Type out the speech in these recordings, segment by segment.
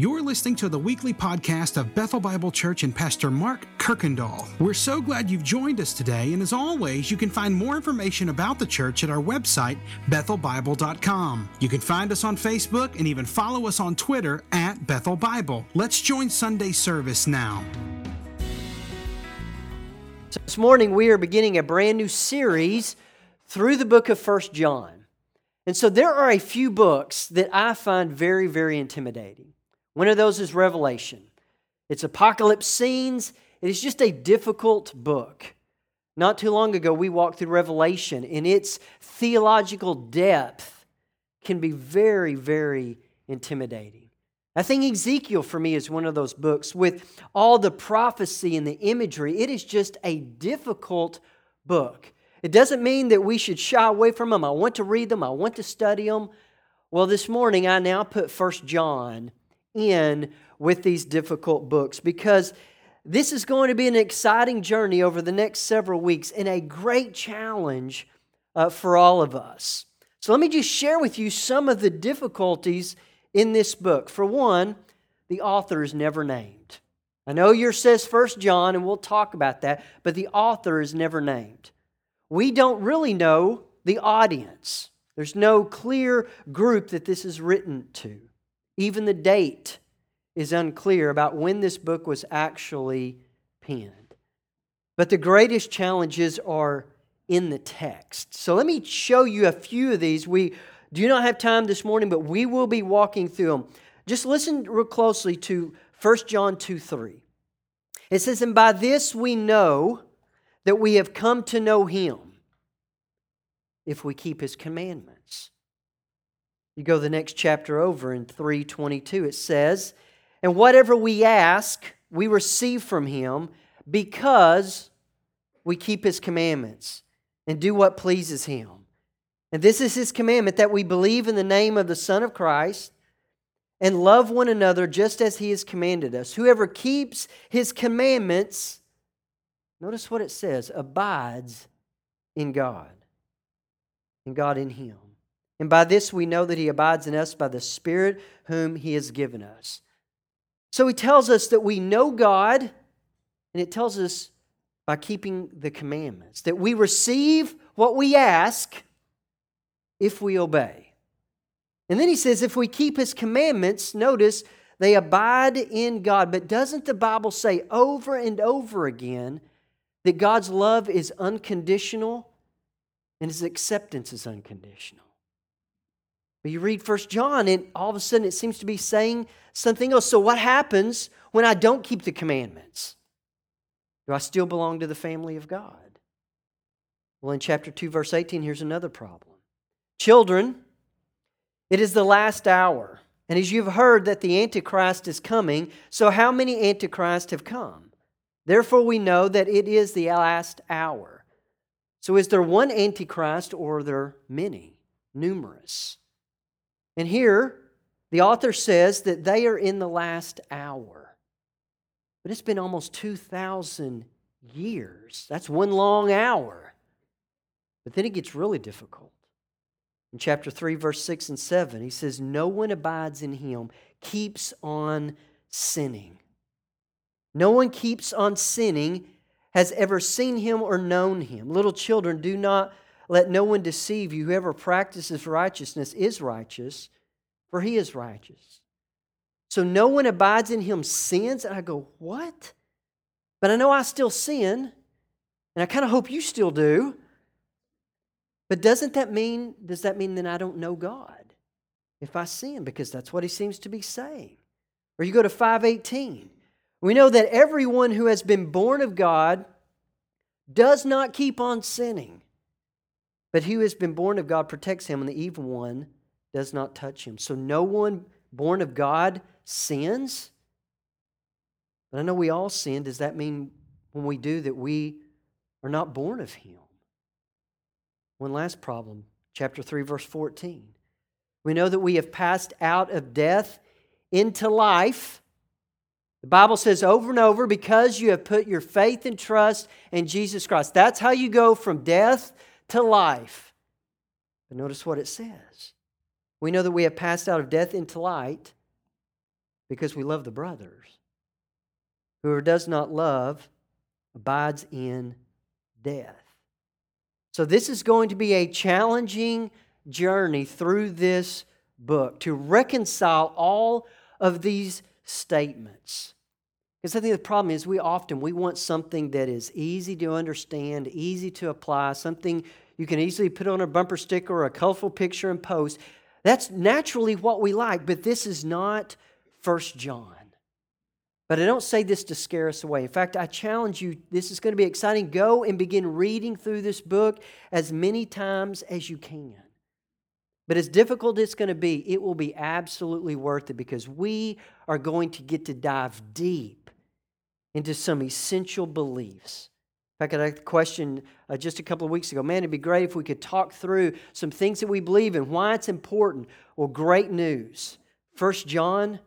You're listening to the weekly podcast of Bethel Bible Church and Pastor Mark Kirkendall. We're so glad you've joined us today, and as always, you can find more information about the church at our website, bethelbible.com. You can find us on Facebook and even follow us on Twitter at Bethel Bible. Let's join Sunday service now. So This morning, we are beginning a brand new series through the book of First John. And so there are a few books that I find very, very intimidating. One of those is Revelation. It's apocalypse scenes. It is just a difficult book. Not too long ago, we walked through Revelation, and its theological depth can be very, very intimidating. I think Ezekiel for me is one of those books with all the prophecy and the imagery. It is just a difficult book. It doesn't mean that we should shy away from them. I want to read them, I want to study them. Well, this morning I now put First John in with these difficult books because this is going to be an exciting journey over the next several weeks and a great challenge uh, for all of us. So, let me just share with you some of the difficulties in this book. For one, the author is never named. I know yours says First John, and we'll talk about that, but the author is never named. We don't really know the audience. There's no clear group that this is written to. Even the date is unclear about when this book was actually penned. But the greatest challenges are in the text. So let me show you a few of these. We do not have time this morning, but we will be walking through them. Just listen real closely to 1 John 2 3. It says, And by this we know that we have come to know him if we keep his commandments. You go the next chapter over in 322, it says, And whatever we ask, we receive from him because we keep his commandments and do what pleases him. And this is his commandment that we believe in the name of the Son of Christ and love one another just as he has commanded us. Whoever keeps his commandments, notice what it says, abides in God, and God in him. And by this we know that he abides in us by the Spirit whom he has given us. So he tells us that we know God, and it tells us by keeping the commandments, that we receive what we ask if we obey. And then he says, if we keep his commandments, notice they abide in God. But doesn't the Bible say over and over again that God's love is unconditional and his acceptance is unconditional? But you read First John, and all of a sudden it seems to be saying something else. So, what happens when I don't keep the commandments? Do I still belong to the family of God? Well, in chapter 2, verse 18, here's another problem. Children, it is the last hour. And as you've heard that the Antichrist is coming, so how many Antichrists have come? Therefore, we know that it is the last hour. So, is there one Antichrist or are there many, numerous? And here, the author says that they are in the last hour. But it's been almost 2,000 years. That's one long hour. But then it gets really difficult. In chapter 3, verse 6 and 7, he says, No one abides in him, keeps on sinning. No one keeps on sinning, has ever seen him or known him. Little children, do not let no one deceive you. Whoever practices righteousness is righteous, for he is righteous. So no one abides in him sins. And I go, What? But I know I still sin, and I kind of hope you still do. But doesn't that mean, does that mean that I don't know God if I sin? Because that's what he seems to be saying. Or you go to 518. We know that everyone who has been born of God does not keep on sinning. But he who has been born of God protects him, and the evil one does not touch him. So no one born of God sins. But I know we all sin. Does that mean when we do that we are not born of him? One last problem, chapter 3, verse 14. We know that we have passed out of death into life. The Bible says over and over, because you have put your faith and trust in Jesus Christ. That's how you go from death to life. But notice what it says. We know that we have passed out of death into light because we love the brothers. Whoever does not love abides in death. So, this is going to be a challenging journey through this book to reconcile all of these statements. Because I think the problem is we often we want something that is easy to understand, easy to apply, something you can easily put on a bumper sticker or a colorful picture and post. That's naturally what we like, but this is not First John. But I don't say this to scare us away. In fact, I challenge you, this is going to be exciting. Go and begin reading through this book as many times as you can. But as difficult as it's going to be, it will be absolutely worth it because we are going to get to dive deep into some essential beliefs. In fact, I had a question uh, just a couple of weeks ago. Man, it'd be great if we could talk through some things that we believe in, why it's important. Well, great news. First John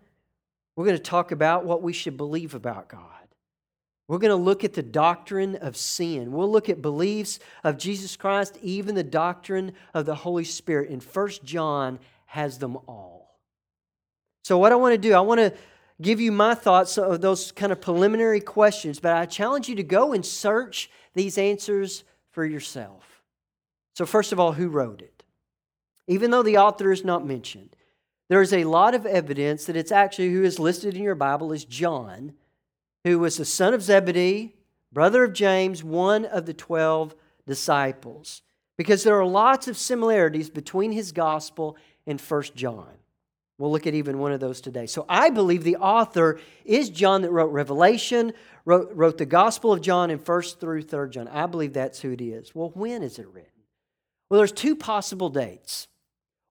we're going to talk about what we should believe about God. We're going to look at the doctrine of sin. We'll look at beliefs of Jesus Christ, even the doctrine of the Holy Spirit. And First John has them all. So, what I want to do, I want to give you my thoughts of those kind of preliminary questions, but I challenge you to go and search these answers for yourself. So, first of all, who wrote it? Even though the author is not mentioned, there is a lot of evidence that it's actually who is listed in your Bible as John, who was the son of Zebedee, brother of James, one of the 12 disciples. Because there are lots of similarities between his gospel and First John. We'll look at even one of those today. So I believe the author is John that wrote Revelation, wrote, wrote the Gospel of John in 1st through 3rd John. I believe that's who it is. Well, when is it written? Well, there's two possible dates.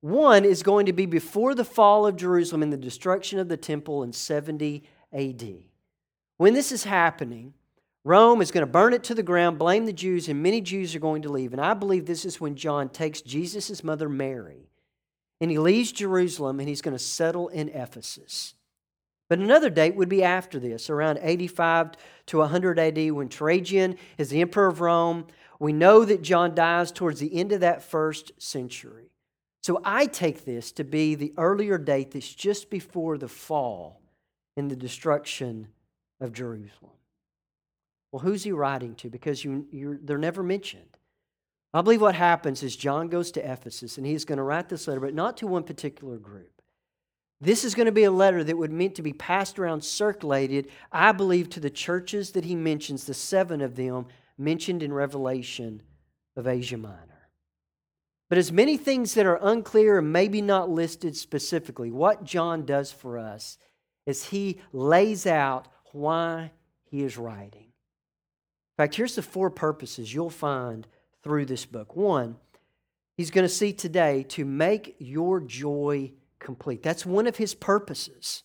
One is going to be before the fall of Jerusalem and the destruction of the temple in 70 AD. When this is happening, Rome is going to burn it to the ground, blame the Jews, and many Jews are going to leave. And I believe this is when John takes Jesus' mother Mary and he leaves Jerusalem and he's going to settle in Ephesus. But another date would be after this, around 85 to 100 AD, when Trajan is the emperor of Rome. We know that John dies towards the end of that first century. So I take this to be the earlier date that's just before the fall and the destruction of Jerusalem. Well, who's he writing to? Because you, they're never mentioned. I believe what happens is John goes to Ephesus and he's going to write this letter, but not to one particular group. This is going to be a letter that would meant to be passed around, circulated, I believe, to the churches that he mentions, the seven of them mentioned in Revelation of Asia Minor. But as many things that are unclear and maybe not listed specifically, what John does for us is he lays out why he is writing. In fact, here's the four purposes you'll find through this book. One, he's going to see today to make your joy complete. That's one of his purposes.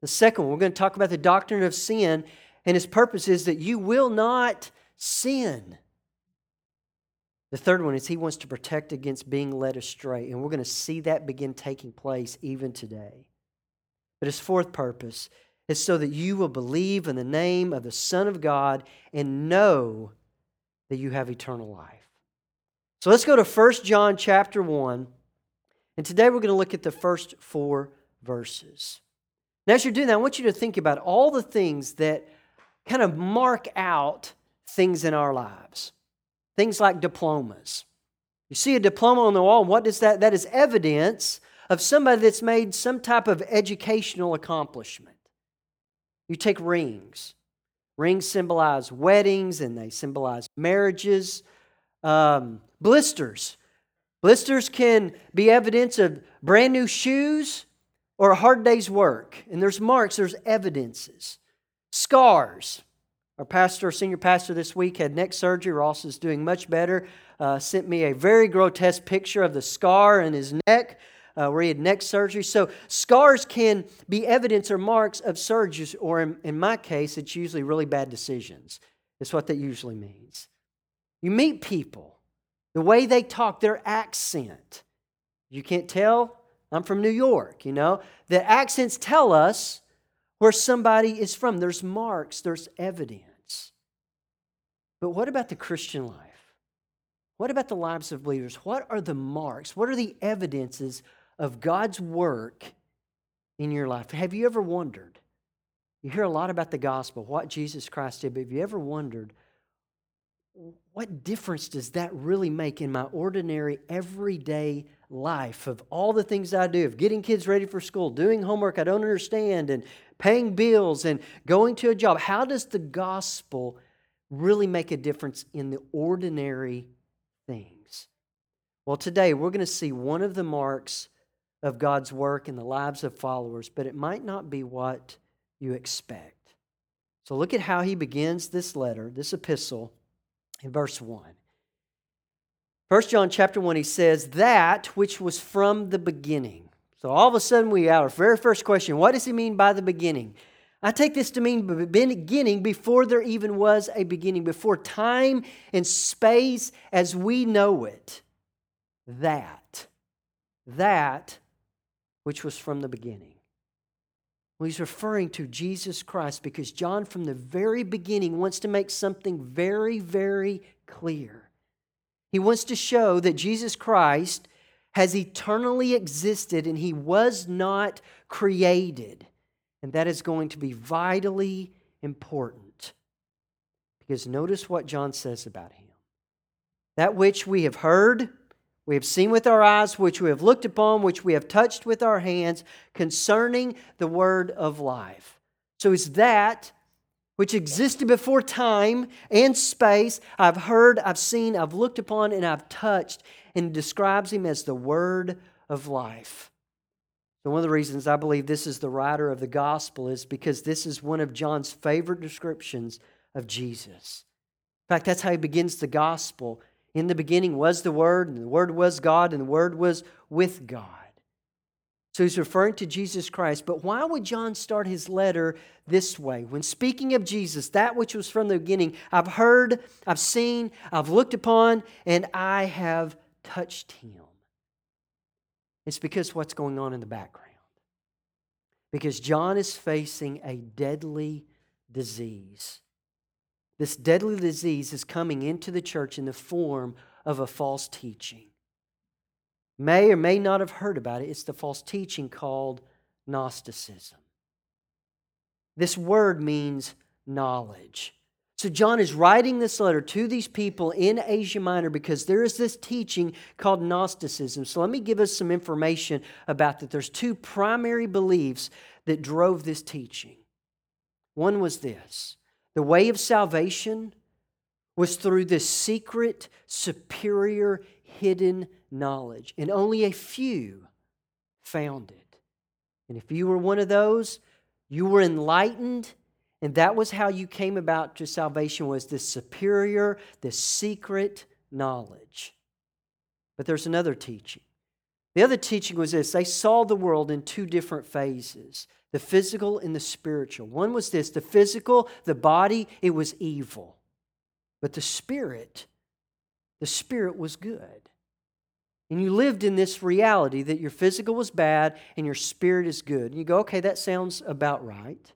The second one, we're going to talk about the doctrine of sin, and his purpose is that you will not sin. The third one is he wants to protect against being led astray. And we're going to see that begin taking place even today. But his fourth purpose is so that you will believe in the name of the Son of God and know that you have eternal life. So let's go to 1 John chapter 1. And today we're going to look at the first four verses. Now, as you're doing that, I want you to think about all the things that kind of mark out things in our lives. Things like diplomas. You see a diploma on the wall, what is that? That is evidence of somebody that's made some type of educational accomplishment. You take rings. Rings symbolize weddings and they symbolize marriages. Um, blisters. Blisters can be evidence of brand new shoes or a hard day's work. And there's marks, there's evidences. Scars. Our pastor, senior pastor this week had neck surgery. Ross is doing much better. Uh, sent me a very grotesque picture of the scar in his neck uh, where he had neck surgery. So, scars can be evidence or marks of surgeries, or in, in my case, it's usually really bad decisions. That's what that usually means. You meet people, the way they talk, their accent. You can't tell? I'm from New York, you know? The accents tell us where somebody is from. There's marks, there's evidence. But what about the Christian life? What about the lives of believers? What are the marks? What are the evidences of God's work in your life. Have you ever wondered? You hear a lot about the gospel, what Jesus Christ did, but have you ever wondered what difference does that really make in my ordinary, everyday life of all the things I do, of getting kids ready for school, doing homework I don't understand, and paying bills and going to a job? How does the gospel really make a difference in the ordinary things? Well, today we're going to see one of the marks of God's work in the lives of followers, but it might not be what you expect. So look at how he begins this letter, this epistle in verse 1. 1 John chapter 1, he says, That which was from the beginning. So all of a sudden, we have our very first question what does he mean by the beginning? I take this to mean beginning before there even was a beginning, before time and space as we know it. That, that which was from the beginning. Well, he's referring to Jesus Christ because John, from the very beginning, wants to make something very, very clear. He wants to show that Jesus Christ has eternally existed and he was not created. And that is going to be vitally important. Because notice what John says about him. That which we have heard, we have seen with our eyes, which we have looked upon, which we have touched with our hands concerning the word of life. So it's that which existed before time and space. I've heard, I've seen, I've looked upon, and I've touched, and describes him as the word of life. So, one of the reasons I believe this is the writer of the gospel is because this is one of John's favorite descriptions of Jesus. In fact, that's how he begins the gospel. In the beginning was the Word, and the Word was God, and the Word was with God. So he's referring to Jesus Christ. But why would John start his letter this way? When speaking of Jesus, that which was from the beginning, I've heard, I've seen, I've looked upon, and I have touched him. It's because what's going on in the background. Because John is facing a deadly disease. This deadly disease is coming into the church in the form of a false teaching. May or may not have heard about it. It's the false teaching called Gnosticism. This word means knowledge. So, John is writing this letter to these people in Asia Minor because there is this teaching called Gnosticism. So, let me give us some information about that. There's two primary beliefs that drove this teaching. One was this the way of salvation was through this secret, superior, hidden knowledge, and only a few found it. And if you were one of those, you were enlightened, and that was how you came about to salvation was this superior, this secret knowledge. But there's another teaching. The other teaching was this they saw the world in two different phases the physical and the spiritual. One was this the physical, the body, it was evil. But the spirit, the spirit was good. And you lived in this reality that your physical was bad and your spirit is good. And you go, okay, that sounds about right.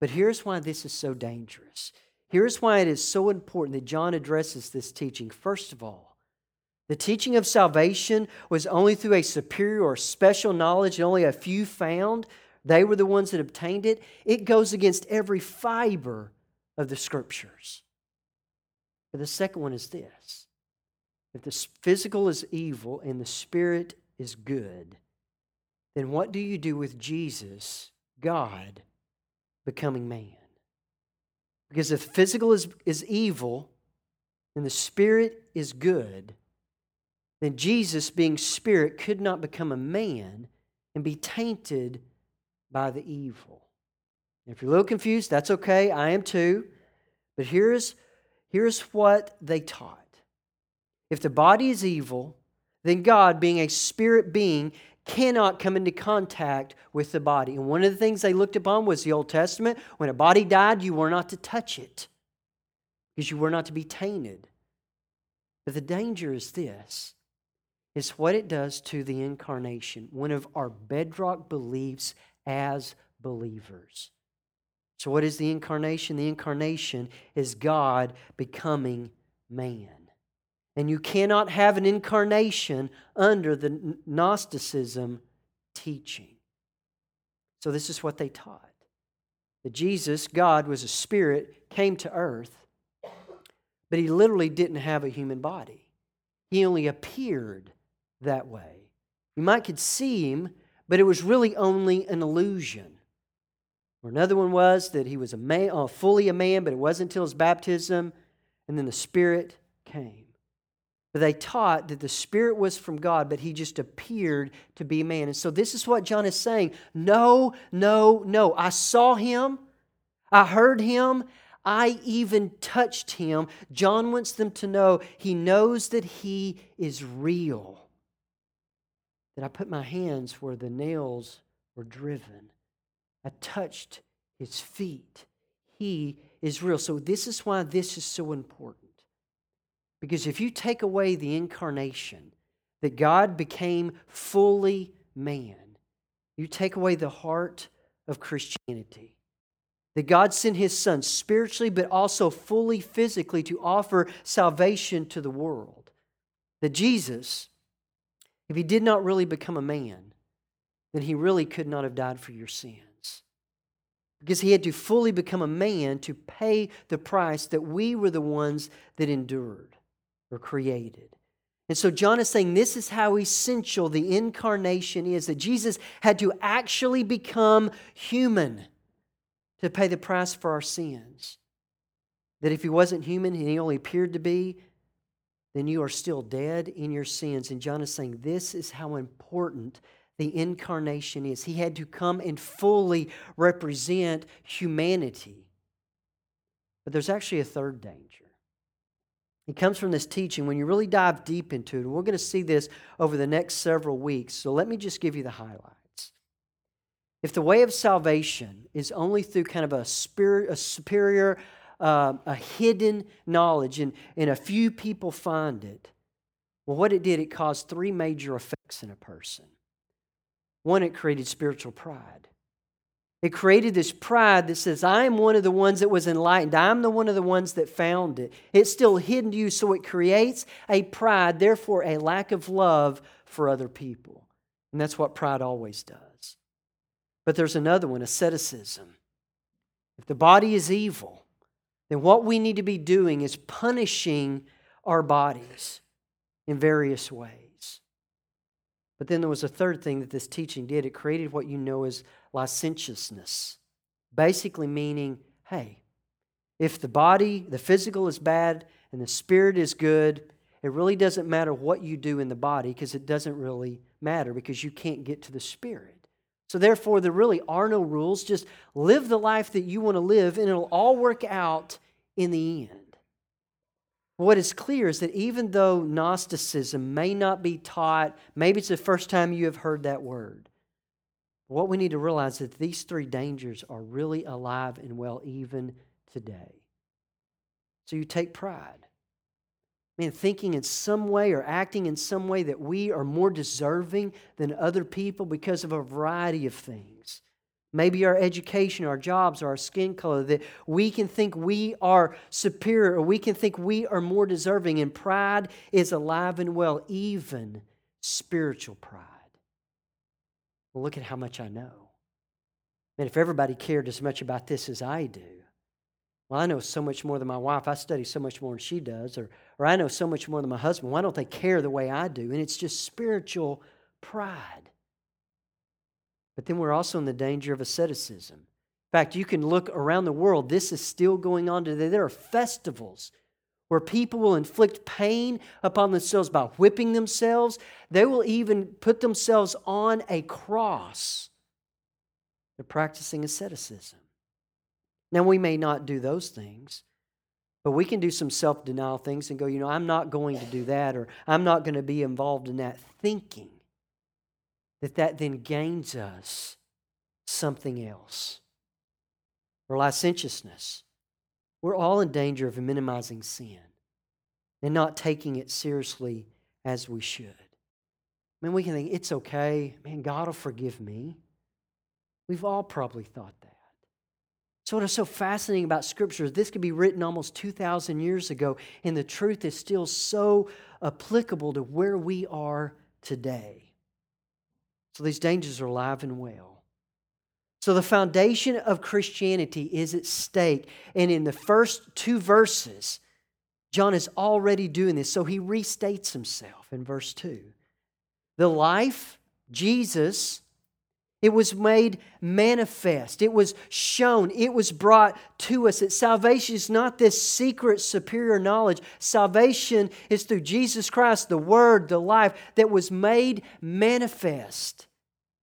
But here's why this is so dangerous. Here's why it is so important that John addresses this teaching. First of all, the teaching of salvation was only through a superior or special knowledge that only a few found. They were the ones that obtained it. It goes against every fiber of the scriptures. But the second one is this if the physical is evil and the spirit is good, then what do you do with Jesus, God, becoming man? Because if physical is, is evil and the spirit is good, then Jesus, being spirit, could not become a man and be tainted by the evil. If you're a little confused, that's okay. I am too. But here's, here's what they taught if the body is evil, then God, being a spirit being, cannot come into contact with the body. And one of the things they looked upon was the Old Testament. When a body died, you were not to touch it because you were not to be tainted. But the danger is this is what it does to the incarnation, one of our bedrock beliefs as believers. So, what is the incarnation? The incarnation is God becoming man. And you cannot have an incarnation under the Gnosticism teaching. So this is what they taught. That Jesus, God, was a spirit, came to earth, but he literally didn't have a human body. He only appeared that way. You might could see him, but it was really only an illusion. Or another one was that he was a man, uh, fully a man, but it wasn't until his baptism, and then the Spirit came. But they taught that the Spirit was from God, but he just appeared to be a man. And so this is what John is saying No, no, no. I saw him, I heard him, I even touched him. John wants them to know he knows that he is real. That I put my hands where the nails were driven, I touched his feet. He is real. So, this is why this is so important. Because if you take away the incarnation, that God became fully man, you take away the heart of Christianity. That God sent his son spiritually, but also fully physically to offer salvation to the world. That Jesus, if he did not really become a man, then he really could not have died for your sins. Because he had to fully become a man to pay the price that we were the ones that endured were created. And so John is saying this is how essential the incarnation is that Jesus had to actually become human to pay the price for our sins. That if he wasn't human he only appeared to be, then you are still dead in your sins. And John is saying this is how important the incarnation is. He had to come and fully represent humanity. But there's actually a third danger. It comes from this teaching when you really dive deep into it. We're going to see this over the next several weeks. So let me just give you the highlights. If the way of salvation is only through kind of a, spirit, a superior, uh, a hidden knowledge, and, and a few people find it, well, what it did, it caused three major effects in a person. One, it created spiritual pride. It created this pride that says, I am one of the ones that was enlightened. I'm the one of the ones that found it. It's still hidden to you, so it creates a pride, therefore, a lack of love for other people. And that's what pride always does. But there's another one asceticism. If the body is evil, then what we need to be doing is punishing our bodies in various ways. But then there was a third thing that this teaching did it created what you know as licentiousness, basically meaning, hey, if the body, the physical is bad and the spirit is good, it really doesn't matter what you do in the body because it doesn't really matter because you can't get to the spirit. So, therefore, there really are no rules. Just live the life that you want to live and it'll all work out in the end. What is clear is that even though Gnosticism may not be taught, maybe it's the first time you have heard that word, what we need to realize is that these three dangers are really alive and well even today. So you take pride. Man, thinking in some way or acting in some way that we are more deserving than other people because of a variety of things. Maybe our education, our jobs, our skin color, that we can think we are superior or we can think we are more deserving. And pride is alive and well, even spiritual pride. Well, look at how much I know. And if everybody cared as much about this as I do, well, I know so much more than my wife. I study so much more than she does. Or, or I know so much more than my husband. Why don't they care the way I do? And it's just spiritual pride. But then we're also in the danger of asceticism. In fact, you can look around the world. This is still going on today. There are festivals where people will inflict pain upon themselves by whipping themselves. They will even put themselves on a cross. They're practicing asceticism. Now, we may not do those things, but we can do some self denial things and go, you know, I'm not going to do that, or I'm not going to be involved in that, thinking that that then gains us something else. Or licentiousness. We're all in danger of minimizing sin and not taking it seriously as we should. I mean, we can think, it's okay. Man, God will forgive me. We've all probably thought. So, what is so fascinating about Scripture is this could be written almost 2,000 years ago, and the truth is still so applicable to where we are today. So, these dangers are alive and well. So the foundation of Christianity is at stake. And in the first two verses, John is already doing this. So he restates himself in verse 2. The life, Jesus, it was made manifest. It was shown. It was brought to us. That salvation is not this secret, superior knowledge. Salvation is through Jesus Christ, the Word, the life that was made manifest.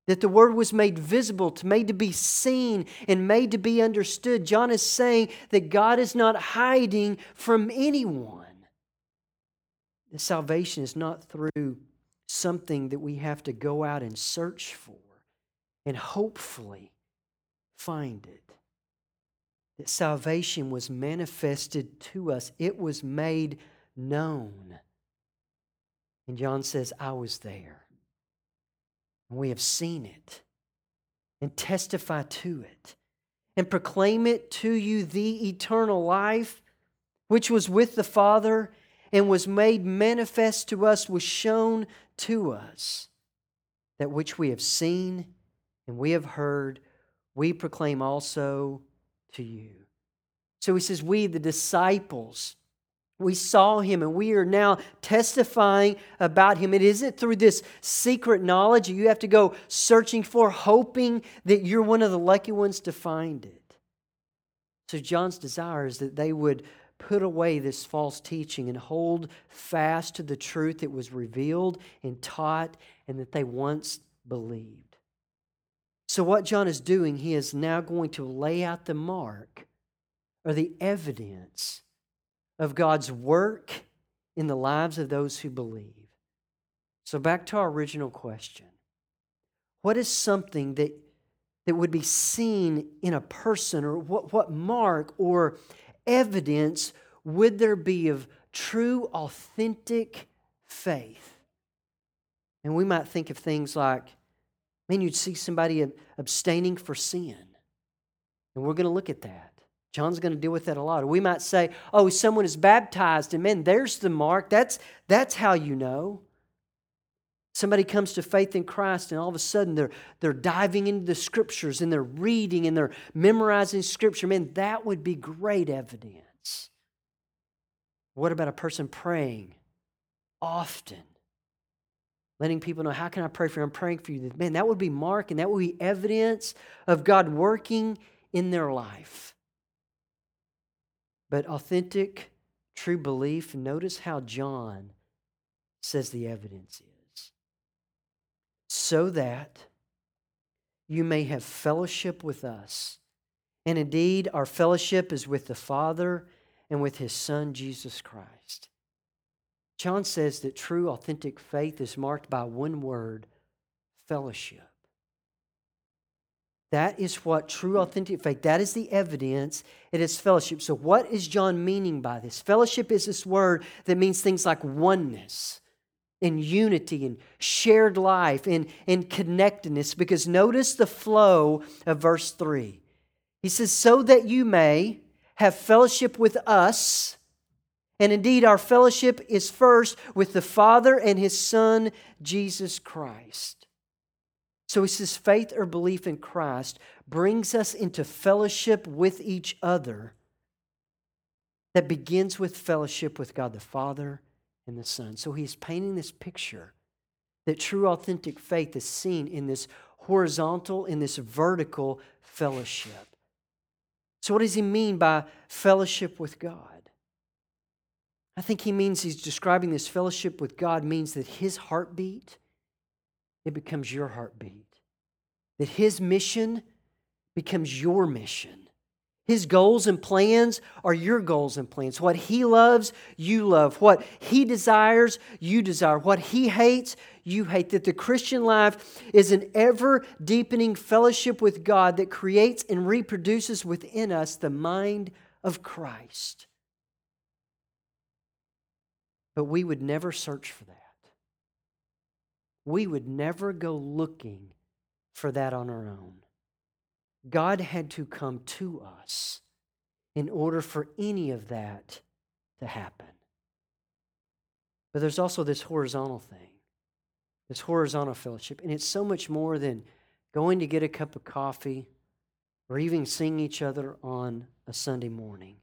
That the Word was made visible, made to be seen, and made to be understood. John is saying that God is not hiding from anyone. The salvation is not through something that we have to go out and search for and hopefully find it. That salvation was manifested to us, it was made known. And John says, I was there. And we have seen it and testify to it and proclaim it to you the eternal life which was with the Father and was made manifest to us, was shown to us, that which we have seen and we have heard, we proclaim also to you. So he says, We, the disciples, we saw him and we are now testifying about him. It isn't through this secret knowledge you have to go searching for, hoping that you're one of the lucky ones to find it. So, John's desire is that they would put away this false teaching and hold fast to the truth that was revealed and taught and that they once believed. So, what John is doing, he is now going to lay out the mark or the evidence of God's work in the lives of those who believe. So, back to our original question What is something that, that would be seen in a person, or what, what mark or evidence would there be of true, authentic faith? And we might think of things like Man, you'd see somebody abstaining for sin. And we're going to look at that. John's going to deal with that a lot. We might say, oh, someone is baptized, and man, there's the mark. That's, that's how you know. Somebody comes to faith in Christ, and all of a sudden they're, they're diving into the scriptures and they're reading and they're memorizing scripture. Man, that would be great evidence. What about a person praying often? Letting people know how can i pray for you? I'm praying for you. Man that would be mark and that would be evidence of god working in their life. But authentic true belief notice how john says the evidence is. So that you may have fellowship with us. And indeed our fellowship is with the father and with his son jesus christ John says that true, authentic faith is marked by one word fellowship. That is what true, authentic faith, that is the evidence. It is fellowship. So, what is John meaning by this? Fellowship is this word that means things like oneness and unity and shared life and, and connectedness. Because notice the flow of verse 3. He says, So that you may have fellowship with us and indeed, our fellowship is first with the Father and His Son, Jesus Christ. So he says, faith or belief in Christ brings us into fellowship with each other that begins with fellowship with God the Father and the Son. So he's painting this picture that true, authentic faith is seen in this horizontal, in this vertical fellowship. So, what does he mean by fellowship with God? I think he means he's describing this fellowship with God means that his heartbeat, it becomes your heartbeat. That his mission becomes your mission. His goals and plans are your goals and plans. What he loves, you love. What he desires, you desire. What he hates, you hate. That the Christian life is an ever deepening fellowship with God that creates and reproduces within us the mind of Christ. But we would never search for that. We would never go looking for that on our own. God had to come to us in order for any of that to happen. But there's also this horizontal thing, this horizontal fellowship. And it's so much more than going to get a cup of coffee or even seeing each other on a Sunday morning.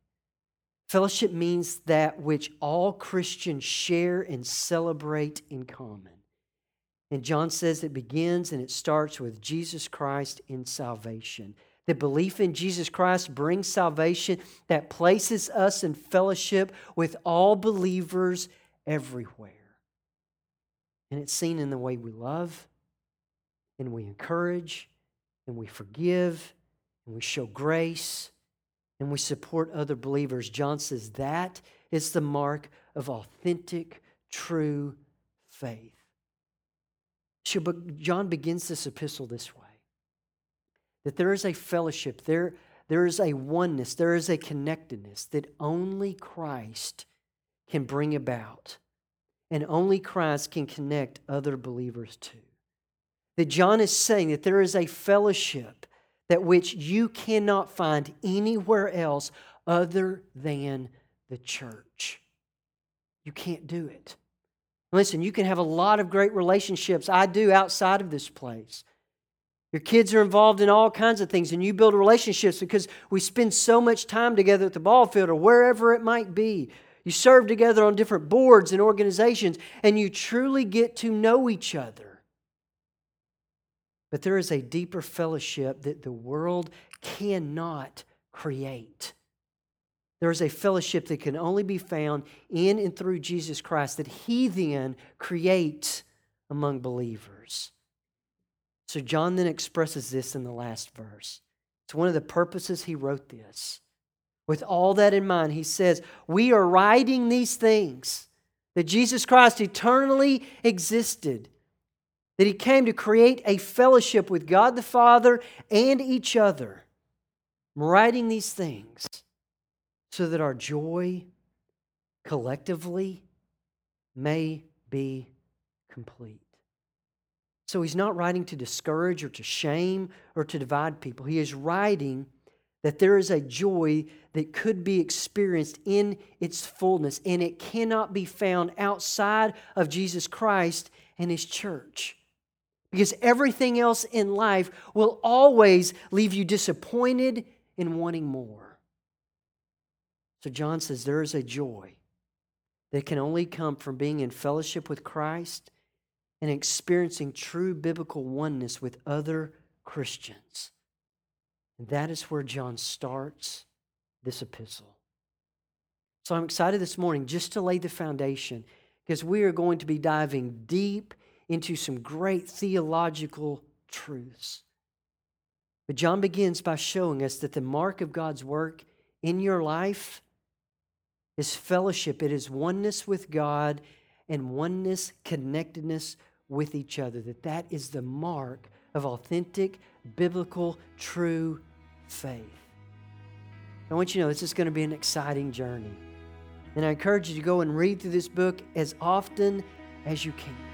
Fellowship means that which all Christians share and celebrate in common. And John says it begins and it starts with Jesus Christ in salvation. The belief in Jesus Christ brings salvation that places us in fellowship with all believers everywhere. And it's seen in the way we love, and we encourage, and we forgive, and we show grace, and we support other believers. John says that is the mark of authentic, true faith. So John begins this epistle this way that there is a fellowship, there, there is a oneness, there is a connectedness that only Christ can bring about, and only Christ can connect other believers to. That John is saying that there is a fellowship that which you cannot find anywhere else other than the church. You can't do it. Listen, you can have a lot of great relationships. I do outside of this place. Your kids are involved in all kinds of things, and you build relationships because we spend so much time together at the ball field or wherever it might be. You serve together on different boards and organizations, and you truly get to know each other. But there is a deeper fellowship that the world cannot create. There is a fellowship that can only be found in and through Jesus Christ that He then creates among believers. So John then expresses this in the last verse. It's one of the purposes he wrote this. With all that in mind, he says, We are writing these things that Jesus Christ eternally existed, that he came to create a fellowship with God the Father and each other. I'm writing these things so that our joy collectively may be complete. So he's not writing to discourage or to shame or to divide people. He is writing that there is a joy that could be experienced in its fullness, and it cannot be found outside of Jesus Christ and his church. Because everything else in life will always leave you disappointed and wanting more. So John says there is a joy that can only come from being in fellowship with Christ and experiencing true biblical oneness with other Christians. And that is where John starts this epistle. So I'm excited this morning just to lay the foundation because we are going to be diving deep into some great theological truths. But John begins by showing us that the mark of God's work in your life is fellowship, it is oneness with God and oneness, connectedness with each other, that that is the mark of authentic, biblical, true faith. I want you to know this is going to be an exciting journey. And I encourage you to go and read through this book as often as you can.